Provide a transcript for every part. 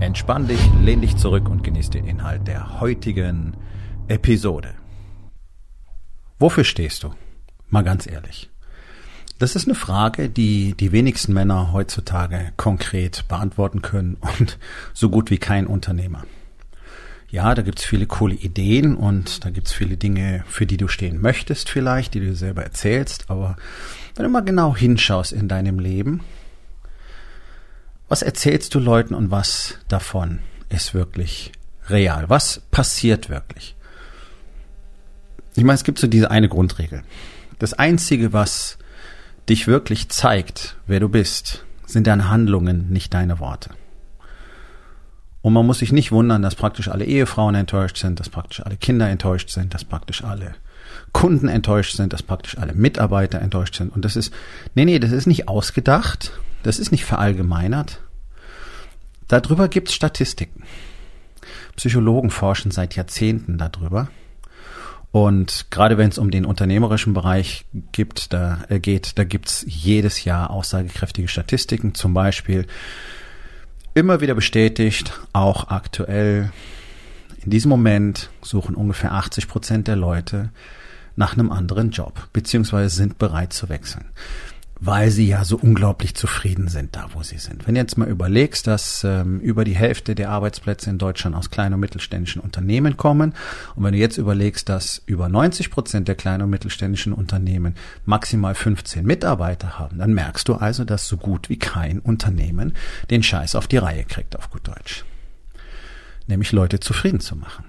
Entspann dich, lehn dich zurück und genieß den Inhalt der heutigen Episode. Wofür stehst du? Mal ganz ehrlich. Das ist eine Frage, die die wenigsten Männer heutzutage konkret beantworten können und so gut wie kein Unternehmer. Ja, da gibt's viele coole Ideen und da gibt's viele Dinge, für die du stehen möchtest vielleicht, die du selber erzählst, aber wenn du mal genau hinschaust in deinem Leben, was erzählst du Leuten und was davon ist wirklich real? Was passiert wirklich? Ich meine, es gibt so diese eine Grundregel. Das Einzige, was dich wirklich zeigt, wer du bist, sind deine Handlungen, nicht deine Worte. Und man muss sich nicht wundern, dass praktisch alle Ehefrauen enttäuscht sind, dass praktisch alle Kinder enttäuscht sind, dass praktisch alle Kunden enttäuscht sind, dass praktisch alle Mitarbeiter enttäuscht sind. Und das ist, nee, nee, das ist nicht ausgedacht, das ist nicht verallgemeinert. Darüber gibt es Statistiken. Psychologen forschen seit Jahrzehnten darüber. Und gerade wenn es um den unternehmerischen Bereich gibt, da äh, geht, da gibt's jedes Jahr aussagekräftige Statistiken. Zum Beispiel immer wieder bestätigt, auch aktuell. In diesem Moment suchen ungefähr 80 Prozent der Leute nach einem anderen Job, beziehungsweise sind bereit zu wechseln weil sie ja so unglaublich zufrieden sind da, wo sie sind. Wenn du jetzt mal überlegst, dass ähm, über die Hälfte der Arbeitsplätze in Deutschland aus kleinen und mittelständischen Unternehmen kommen und wenn du jetzt überlegst, dass über 90 Prozent der kleinen und mittelständischen Unternehmen maximal 15 Mitarbeiter haben, dann merkst du also, dass so gut wie kein Unternehmen den Scheiß auf die Reihe kriegt, auf gut Deutsch. Nämlich Leute zufrieden zu machen.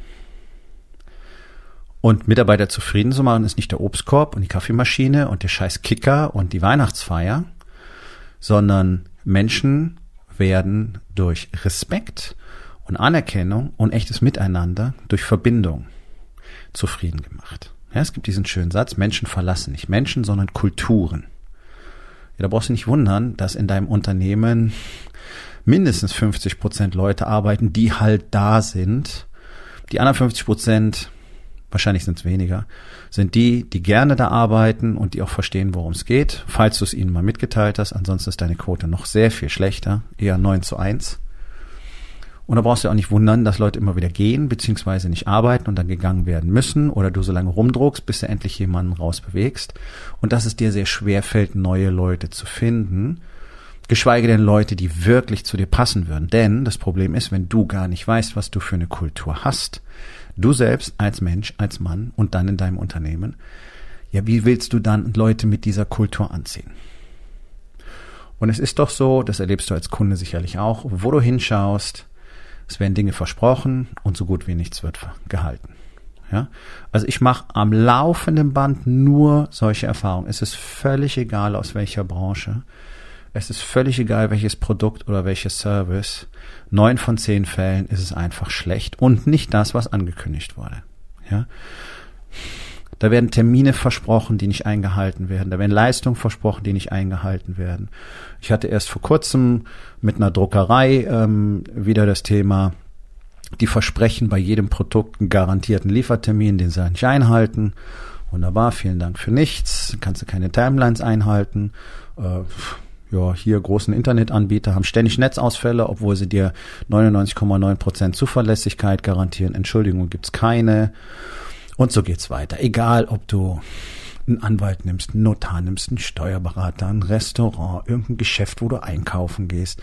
Und Mitarbeiter zufrieden zu machen, ist nicht der Obstkorb und die Kaffeemaschine und der scheiß Kicker und die Weihnachtsfeier, sondern Menschen werden durch Respekt und Anerkennung und echtes Miteinander durch Verbindung zufrieden gemacht. Ja, es gibt diesen schönen Satz, Menschen verlassen nicht Menschen, sondern Kulturen. Ja, da brauchst du nicht wundern, dass in deinem Unternehmen mindestens 50 Prozent Leute arbeiten, die halt da sind. Die anderen 50 Prozent wahrscheinlich sind es weniger, sind die, die gerne da arbeiten und die auch verstehen, worum es geht, falls du es ihnen mal mitgeteilt hast. Ansonsten ist deine Quote noch sehr viel schlechter, eher 9 zu 1. Und da brauchst du auch nicht wundern, dass Leute immer wieder gehen, beziehungsweise nicht arbeiten und dann gegangen werden müssen oder du so lange rumdruckst, bis du endlich jemanden rausbewegst. Und dass es dir sehr schwer fällt, neue Leute zu finden, geschweige denn Leute, die wirklich zu dir passen würden. Denn das Problem ist, wenn du gar nicht weißt, was du für eine Kultur hast, Du selbst als Mensch, als Mann und dann in deinem Unternehmen. Ja, wie willst du dann Leute mit dieser Kultur anziehen? Und es ist doch so, das erlebst du als Kunde sicherlich auch, wo du hinschaust, es werden Dinge versprochen und so gut wie nichts wird gehalten. Ja? Also ich mache am laufenden Band nur solche Erfahrungen. Es ist völlig egal, aus welcher Branche. Es ist völlig egal, welches Produkt oder welches Service. Neun von zehn Fällen ist es einfach schlecht und nicht das, was angekündigt wurde. Ja. Da werden Termine versprochen, die nicht eingehalten werden. Da werden Leistungen versprochen, die nicht eingehalten werden. Ich hatte erst vor kurzem mit einer Druckerei ähm, wieder das Thema, die versprechen bei jedem Produkt einen garantierten Liefertermin, den sie nicht einhalten. Wunderbar, vielen Dank für nichts. Kannst du keine Timelines einhalten. Äh, ja, hier großen Internetanbieter haben ständig Netzausfälle, obwohl sie dir 99,9 Prozent Zuverlässigkeit garantieren. Entschuldigung, gibt's keine. Und so geht's weiter. Egal, ob du einen Anwalt nimmst, einen Notar nimmst, einen Steuerberater, ein Restaurant, irgendein Geschäft, wo du einkaufen gehst.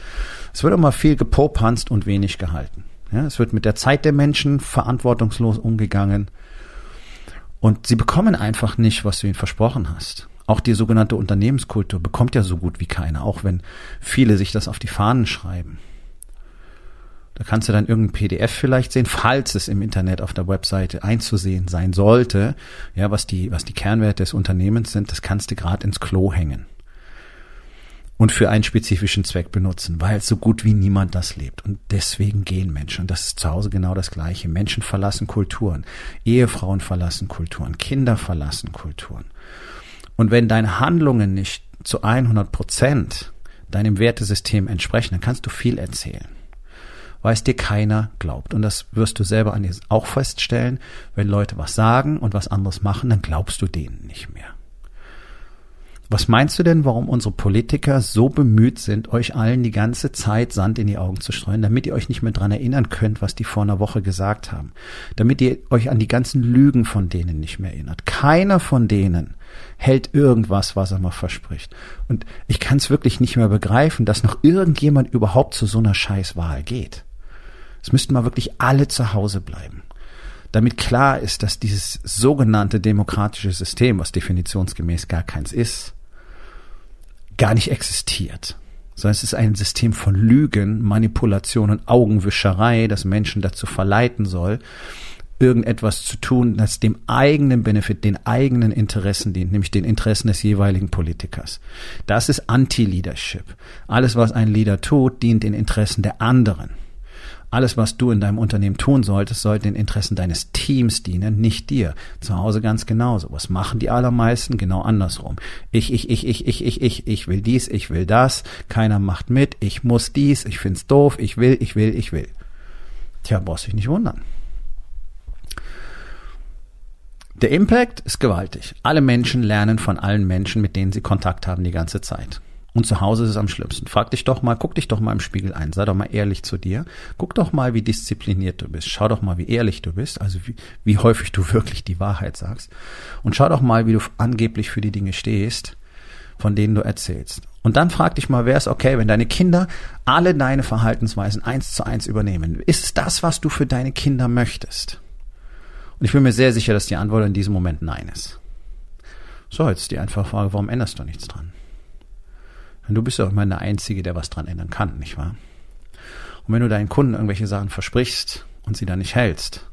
Es wird immer viel gepopanzt und wenig gehalten. Ja, es wird mit der Zeit der Menschen verantwortungslos umgegangen. Und sie bekommen einfach nicht, was du ihnen versprochen hast. Auch die sogenannte Unternehmenskultur bekommt ja so gut wie keiner, auch wenn viele sich das auf die Fahnen schreiben. Da kannst du dann irgendein PDF vielleicht sehen, falls es im Internet auf der Webseite einzusehen sein sollte. Ja, was die, was die Kernwerte des Unternehmens sind, das kannst du gerade ins Klo hängen. und für einen spezifischen Zweck benutzen, weil so gut wie niemand das lebt. Und deswegen gehen Menschen. Und das ist zu Hause genau das Gleiche. Menschen verlassen Kulturen. Ehefrauen verlassen Kulturen. Kinder verlassen Kulturen. Und wenn deine Handlungen nicht zu 100 Prozent deinem Wertesystem entsprechen, dann kannst du viel erzählen weil es dir keiner glaubt. Und das wirst du selber an dir auch feststellen. Wenn Leute was sagen und was anderes machen, dann glaubst du denen nicht mehr. Was meinst du denn, warum unsere Politiker so bemüht sind, euch allen die ganze Zeit Sand in die Augen zu streuen, damit ihr euch nicht mehr dran erinnern könnt, was die vor einer Woche gesagt haben? Damit ihr euch an die ganzen Lügen von denen nicht mehr erinnert. Keiner von denen hält irgendwas, was er mal verspricht. Und ich kann es wirklich nicht mehr begreifen, dass noch irgendjemand überhaupt zu so einer Scheißwahl geht. Es müssten mal wirklich alle zu Hause bleiben damit klar ist, dass dieses sogenannte demokratische System, was definitionsgemäß gar keins ist, gar nicht existiert, sondern es ist ein System von Lügen, Manipulation und Augenwischerei, das Menschen dazu verleiten soll, irgendetwas zu tun, das dem eigenen Benefit, den eigenen Interessen dient, nämlich den Interessen des jeweiligen Politikers. Das ist Anti-Leadership. Alles, was ein Leader tut, dient den Interessen der anderen. Alles, was du in deinem Unternehmen tun solltest, sollte den Interessen deines Teams dienen, nicht dir. Zu Hause ganz genauso. Was machen die allermeisten? Genau andersrum. Ich, ich, ich, ich, ich, ich, ich, ich will dies, ich will das. Keiner macht mit. Ich muss dies. Ich find's doof. Ich will, ich will, ich will. Tja, brauchst dich nicht wundern. Der Impact ist gewaltig. Alle Menschen lernen von allen Menschen, mit denen sie Kontakt haben, die ganze Zeit. Und zu Hause ist es am schlimmsten. Frag dich doch mal, guck dich doch mal im Spiegel ein, sei doch mal ehrlich zu dir. Guck doch mal, wie diszipliniert du bist. Schau doch mal, wie ehrlich du bist, also wie, wie häufig du wirklich die Wahrheit sagst. Und schau doch mal, wie du angeblich für die Dinge stehst, von denen du erzählst. Und dann frag dich mal, wäre es okay, wenn deine Kinder alle deine Verhaltensweisen eins zu eins übernehmen? Ist es das, was du für deine Kinder möchtest? Und ich bin mir sehr sicher, dass die Antwort in diesem Moment nein ist. So, jetzt die einfache Frage, warum änderst du nichts dran? Und du bist ja auch immer der Einzige, der was dran ändern kann, nicht wahr? Und wenn du deinen Kunden irgendwelche Sachen versprichst und sie dann nicht hältst,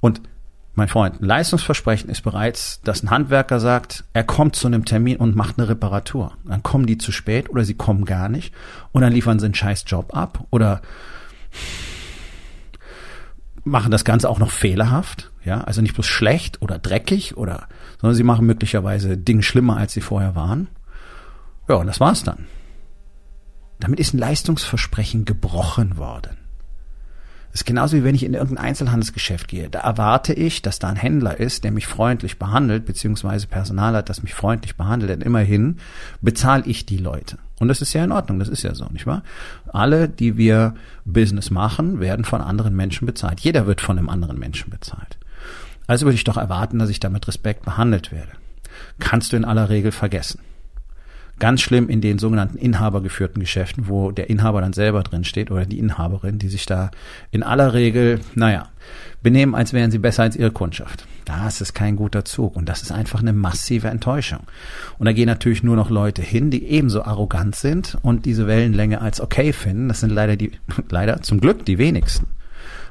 und mein Freund, ein Leistungsversprechen ist bereits, dass ein Handwerker sagt, er kommt zu einem Termin und macht eine Reparatur. Dann kommen die zu spät oder sie kommen gar nicht und dann liefern sie einen scheiß Job ab oder machen das Ganze auch noch fehlerhaft, ja, also nicht bloß schlecht oder dreckig oder, sondern sie machen möglicherweise Dinge schlimmer, als sie vorher waren. Ja, und das war's dann. Damit ist ein Leistungsversprechen gebrochen worden. Das ist genauso wie wenn ich in irgendein Einzelhandelsgeschäft gehe. Da erwarte ich, dass da ein Händler ist, der mich freundlich behandelt, beziehungsweise Personal hat, das mich freundlich behandelt, denn immerhin bezahle ich die Leute. Und das ist ja in Ordnung, das ist ja so, nicht wahr? Alle, die wir Business machen, werden von anderen Menschen bezahlt. Jeder wird von einem anderen Menschen bezahlt. Also würde ich doch erwarten, dass ich da mit Respekt behandelt werde. Kannst du in aller Regel vergessen. Ganz schlimm in den sogenannten inhabergeführten Geschäften, wo der Inhaber dann selber drin steht oder die Inhaberin, die sich da in aller Regel, naja, benehmen, als wären sie besser als ihre Kundschaft. Das ist kein guter Zug und das ist einfach eine massive Enttäuschung. Und da gehen natürlich nur noch Leute hin, die ebenso arrogant sind und diese Wellenlänge als okay finden. Das sind leider die, leider zum Glück die wenigsten.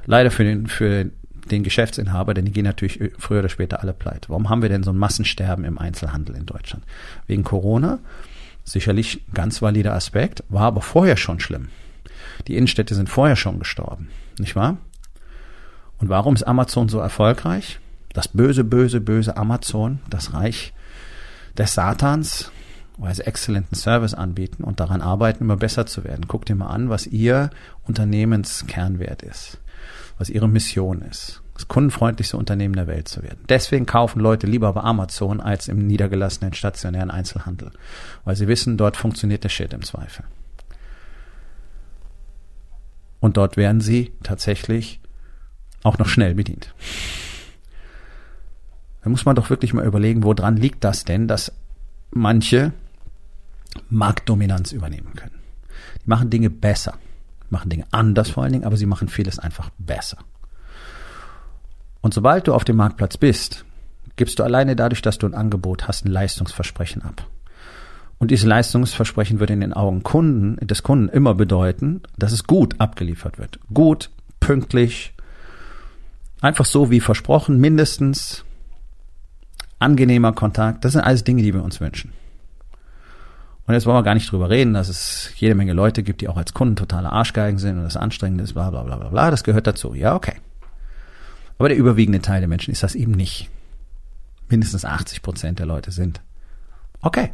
Leider für den, für den Geschäftsinhaber, denn die gehen natürlich früher oder später alle pleite. Warum haben wir denn so ein Massensterben im Einzelhandel in Deutschland? Wegen Corona Sicherlich ganz valider Aspekt, war aber vorher schon schlimm. Die Innenstädte sind vorher schon gestorben, nicht wahr? Und warum ist Amazon so erfolgreich? Das böse, böse, böse Amazon, das Reich des Satans, weil sie exzellenten Service anbieten und daran arbeiten, immer besser zu werden. Guckt dir mal an, was ihr Unternehmenskernwert ist, was ihre Mission ist das kundenfreundlichste Unternehmen der Welt zu werden. Deswegen kaufen Leute lieber bei Amazon als im niedergelassenen stationären Einzelhandel, weil sie wissen, dort funktioniert der Shit im Zweifel. Und dort werden sie tatsächlich auch noch schnell bedient. Da muss man doch wirklich mal überlegen, woran liegt das denn, dass manche Marktdominanz übernehmen können. Die machen Dinge besser, machen Dinge anders vor allen Dingen, aber sie machen vieles einfach besser. Und sobald du auf dem Marktplatz bist, gibst du alleine dadurch, dass du ein Angebot hast, ein Leistungsversprechen ab. Und dieses Leistungsversprechen wird in den Augen Kunden, des Kunden immer bedeuten, dass es gut abgeliefert wird. Gut, pünktlich, einfach so wie versprochen, mindestens angenehmer Kontakt. Das sind alles Dinge, die wir uns wünschen. Und jetzt wollen wir gar nicht drüber reden, dass es jede Menge Leute gibt, die auch als Kunden totale Arschgeigen sind und das anstrengend ist, bla bla bla bla bla. Das gehört dazu. Ja, okay. Aber der überwiegende Teil der Menschen ist das eben nicht. Mindestens 80 Prozent der Leute sind. Okay.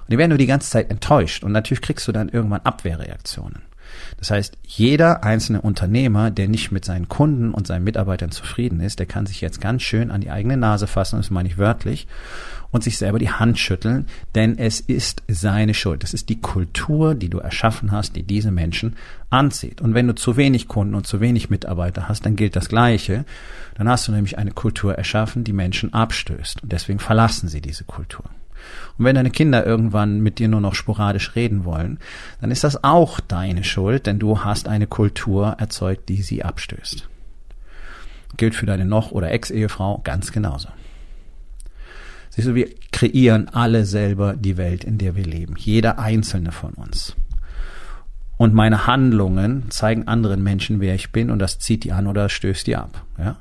Und die werden nur die ganze Zeit enttäuscht. Und natürlich kriegst du dann irgendwann Abwehrreaktionen. Das heißt, jeder einzelne Unternehmer, der nicht mit seinen Kunden und seinen Mitarbeitern zufrieden ist, der kann sich jetzt ganz schön an die eigene Nase fassen, das meine ich wörtlich, und sich selber die Hand schütteln, denn es ist seine Schuld. Es ist die Kultur, die du erschaffen hast, die diese Menschen anzieht. Und wenn du zu wenig Kunden und zu wenig Mitarbeiter hast, dann gilt das Gleiche. Dann hast du nämlich eine Kultur erschaffen, die Menschen abstößt. Und deswegen verlassen sie diese Kultur. Und wenn deine Kinder irgendwann mit dir nur noch sporadisch reden wollen, dann ist das auch deine Schuld, denn du hast eine Kultur erzeugt, die sie abstößt. Gilt für deine Noch- oder Ex-Ehefrau ganz genauso. Siehst du, wir kreieren alle selber die Welt, in der wir leben. Jeder einzelne von uns. Und meine Handlungen zeigen anderen Menschen, wer ich bin, und das zieht die an oder stößt die ab. Ja?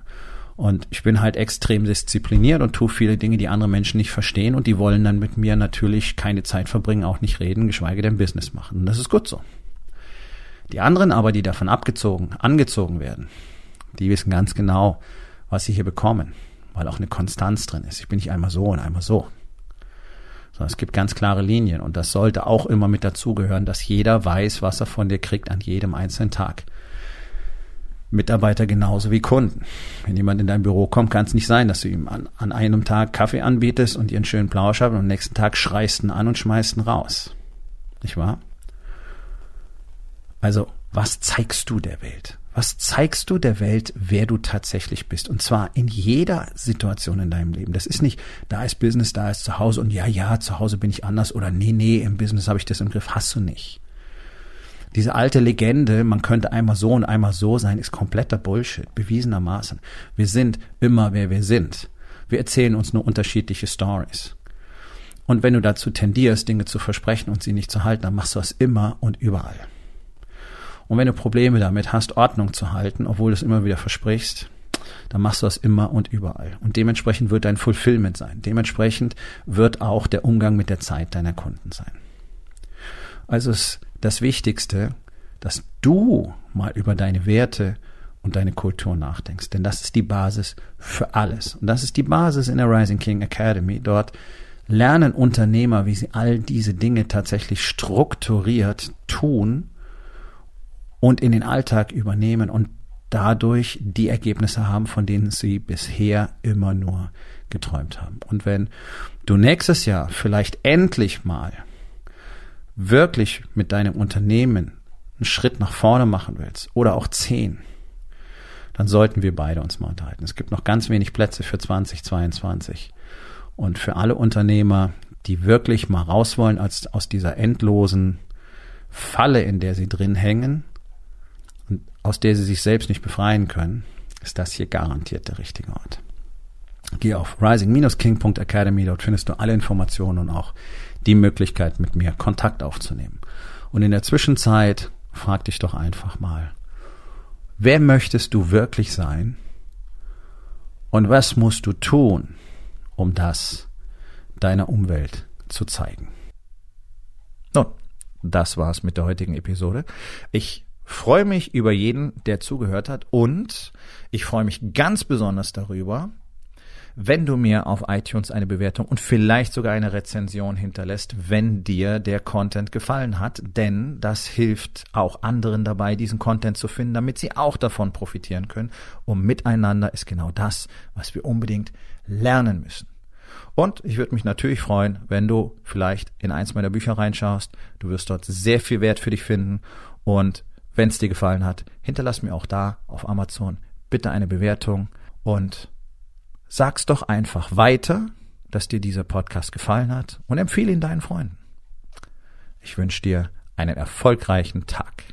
Und ich bin halt extrem diszipliniert und tue viele Dinge, die andere Menschen nicht verstehen und die wollen dann mit mir natürlich keine Zeit verbringen, auch nicht reden, geschweige denn Business machen. Und das ist gut so. Die anderen aber, die davon abgezogen, angezogen werden, die wissen ganz genau, was sie hier bekommen weil auch eine Konstanz drin ist. Ich bin nicht einmal so und einmal so. Sondern es gibt ganz klare Linien und das sollte auch immer mit dazugehören, dass jeder weiß, was er von dir kriegt an jedem einzelnen Tag. Mitarbeiter genauso wie Kunden. Wenn jemand in dein Büro kommt, kann es nicht sein, dass du ihm an, an einem Tag Kaffee anbietest und einen schönen Plausch hast und am nächsten Tag schreist ihn an und schmeißt ihn raus. Nicht wahr? Also, was zeigst du der Welt? Was zeigst du der Welt, wer du tatsächlich bist? Und zwar in jeder Situation in deinem Leben. Das ist nicht, da ist Business, da ist zu Hause und ja, ja, zu Hause bin ich anders oder nee, nee, im Business habe ich das im Griff. Hast du nicht. Diese alte Legende, man könnte einmal so und einmal so sein, ist kompletter Bullshit, bewiesenermaßen. Wir sind immer, wer wir sind. Wir erzählen uns nur unterschiedliche Stories. Und wenn du dazu tendierst, Dinge zu versprechen und sie nicht zu halten, dann machst du das immer und überall. Und wenn du Probleme damit hast, Ordnung zu halten, obwohl du es immer wieder versprichst, dann machst du das immer und überall. Und dementsprechend wird dein Fulfillment sein. Dementsprechend wird auch der Umgang mit der Zeit deiner Kunden sein. Also ist das Wichtigste, dass du mal über deine Werte und deine Kultur nachdenkst. Denn das ist die Basis für alles. Und das ist die Basis in der Rising King Academy. Dort lernen Unternehmer, wie sie all diese Dinge tatsächlich strukturiert tun und in den Alltag übernehmen und dadurch die Ergebnisse haben, von denen sie bisher immer nur geträumt haben. Und wenn du nächstes Jahr vielleicht endlich mal wirklich mit deinem Unternehmen einen Schritt nach vorne machen willst oder auch zehn, dann sollten wir beide uns mal unterhalten. Es gibt noch ganz wenig Plätze für 2022. Und für alle Unternehmer, die wirklich mal raus wollen als, aus dieser endlosen Falle, in der sie drin hängen, aus der sie sich selbst nicht befreien können, ist das hier garantiert der richtige Ort. Geh auf rising-king.academy, dort findest du alle Informationen und auch die Möglichkeit, mit mir Kontakt aufzunehmen. Und in der Zwischenzeit frag dich doch einfach mal, wer möchtest du wirklich sein und was musst du tun, um das deiner Umwelt zu zeigen? Nun, das war's mit der heutigen Episode. Ich freue mich über jeden, der zugehört hat und ich freue mich ganz besonders darüber, wenn du mir auf iTunes eine Bewertung und vielleicht sogar eine Rezension hinterlässt, wenn dir der Content gefallen hat, denn das hilft auch anderen dabei, diesen Content zu finden, damit sie auch davon profitieren können. Und miteinander ist genau das, was wir unbedingt lernen müssen. Und ich würde mich natürlich freuen, wenn du vielleicht in eins meiner Bücher reinschaust. Du wirst dort sehr viel Wert für dich finden und wenn es dir gefallen hat, hinterlass mir auch da auf Amazon bitte eine Bewertung und sag's doch einfach weiter, dass dir dieser Podcast gefallen hat und empfehle ihn deinen Freunden. Ich wünsche dir einen erfolgreichen Tag.